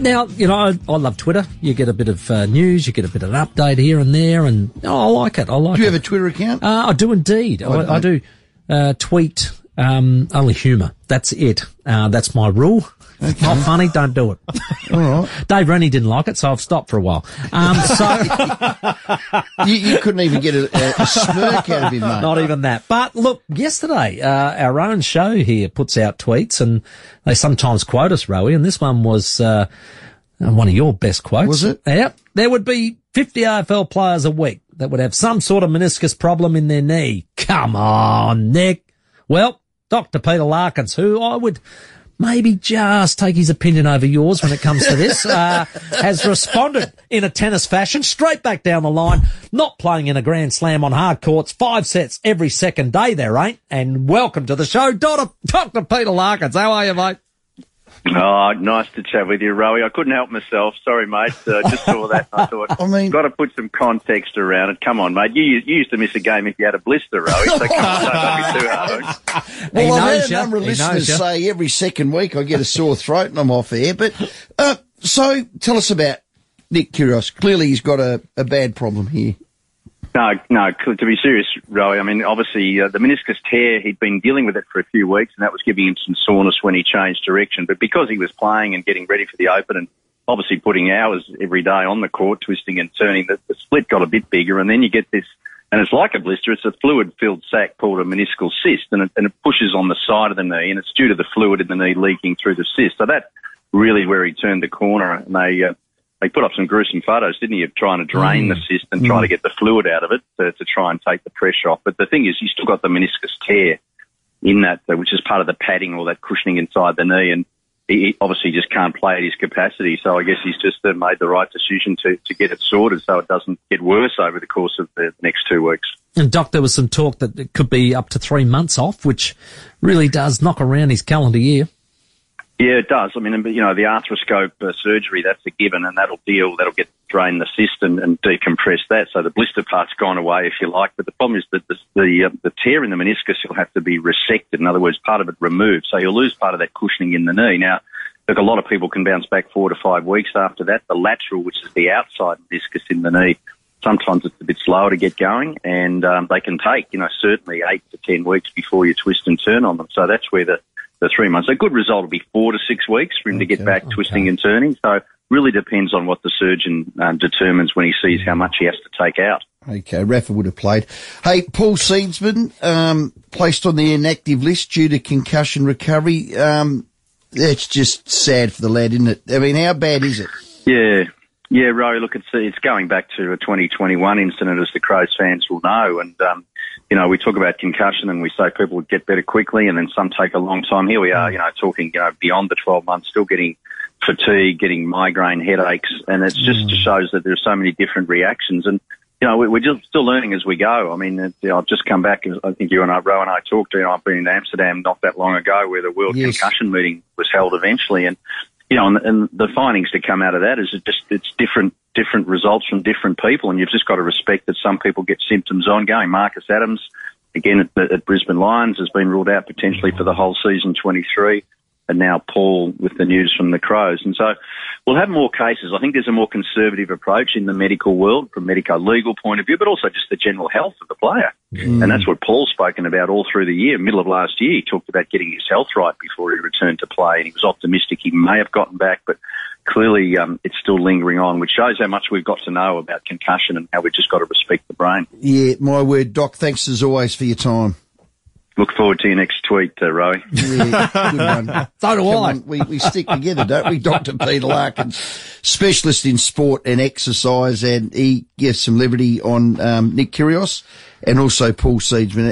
Now, you know, I, I love Twitter. You get a bit of uh, news, you get a bit of an update here and there, and oh, I like it. I like it. Do you it. have a Twitter account? Uh, I do indeed. I, I don't. do uh, tweet um, only humour. That's it. Uh, that's my rule. Not funny, don't do it. All right. Dave Rennie didn't like it, so I've stopped for a while. Um, so You, you couldn't even get a, a, a smirk out of him, mate. not even that. But look, yesterday, uh, our own show here puts out tweets, and they sometimes quote us, Rowie, and this one was uh, one of your best quotes. Was it? Yep. There would be 50 AFL players a week that would have some sort of meniscus problem in their knee. Come on, Nick. Well, Dr. Peter Larkins, who I would maybe just take his opinion over yours when it comes to this, uh, has responded in a tennis fashion, straight back down the line, not playing in a grand slam on hard courts, five sets every second day there ain't. And welcome to the show, Dr. Peter Larkins. How are you, mate? Oh, nice to chat with you, Rowie. I couldn't help myself. Sorry, mate. Uh, just saw that. and I thought, I mean- got to put some context around it. Come on, mate. You, you used to miss a game if you had a blister, Rowie. So come on, don't be too hard. Well, I've knows had a number of He listeners say every second week I get a sore throat and I'm off air. But uh, so tell us about Nick Kyrgios. Clearly, he's got a, a bad problem here. No, no. To be serious, Rowie. I mean, obviously, uh, the meniscus tear. He'd been dealing with it for a few weeks, and that was giving him some soreness when he changed direction. But because he was playing and getting ready for the Open, and obviously putting hours every day on the court, twisting and turning, the, the split got a bit bigger, and then you get this. And it's like a blister. It's a fluid-filled sac called a meniscal cyst, and it, and it pushes on the side of the knee, and it's due to the fluid in the knee leaking through the cyst. So that really where he turned the corner, and they uh, they put up some gruesome photos, didn't he, of trying to drain the cyst and trying to get the fluid out of it to, to try and take the pressure off. But the thing is, he's still got the meniscus tear in that, uh, which is part of the padding or that cushioning inside the knee, and he he obviously just can't play at his capacity. So I guess he's just uh, made the right decision to, to get it sorted so it doesn't get worse over the course of the next two weeks. And Doc, there was some talk that it could be up to three months off, which really does knock around his calendar year. Yeah, it does. I mean, you know, the arthroscope uh, surgery, that's a given, and that'll deal, that'll get drain the cyst and, and decompress that. So the blister part's gone away, if you like. But the problem is that the, the, uh, the tear in the meniscus will have to be resected. In other words, part of it removed. So you'll lose part of that cushioning in the knee. Now, look, a lot of people can bounce back four to five weeks after that. The lateral, which is the outside meniscus in the knee, sometimes it's a bit slower to get going, and um, they can take, you know, certainly eight to ten weeks before you twist and turn on them. So that's where the the three months. A good result will be four to six weeks for him to get back twisting and turning. So really depends on what the surgeon um, determines when he sees how much he has to take out. Okay, Rafa would have played. Hey, Paul Seedsman, um, placed on the inactive list due to concussion recovery. Um, that's just sad for the lad, isn't it? I mean, how bad is it? Yeah. Yeah, Rory, look, it's, it's going back to a 2021 incident, as the Crows fans will know. And, um, you know, we talk about concussion and we say people would get better quickly and then some take a long time. Here we are, you know, talking, you know, beyond the 12 months, still getting fatigue, getting migraine headaches. And it just mm. shows that there's so many different reactions. And, you know, we- we're just still learning as we go. I mean, it, you know, I've just come back. I think you and I, Row and I talked. You know, I've been in Amsterdam not that long ago, where the World Yes. Concussion meeting was held eventually, and you know, and, and the findings to come out of that is it just it's different different results from different people, and you've just got to respect that some people get symptoms ongoing. Marcus Adams, again at, at Brisbane Lions, has been ruled out potentially for the whole season 23 and now Paul with the news from the Crows. And so we'll have more cases. I think there's a more conservative approach in the medical world from medico-legal point of view, but also just the general health of the player. And that's what Paul's spoken about all through the year. Middle of last year, he talked about getting his health right before he returned to play, and he was optimistic he may have gotten back, but clearly um, it's still lingering on, which shows how much we've got to know about concussion and how we've just got to respect the brain. Yeah, my word, Doc. Thanks as always for your time. Look forward to your next tweet, uh, Rowie. Yeah, good one. So do Come I. we, we stick together, don't we? Dr. Peter Larkins, specialist in sport and exercise, and he gives some levity on um, Nick Kyrgios and also Paul Seedsman.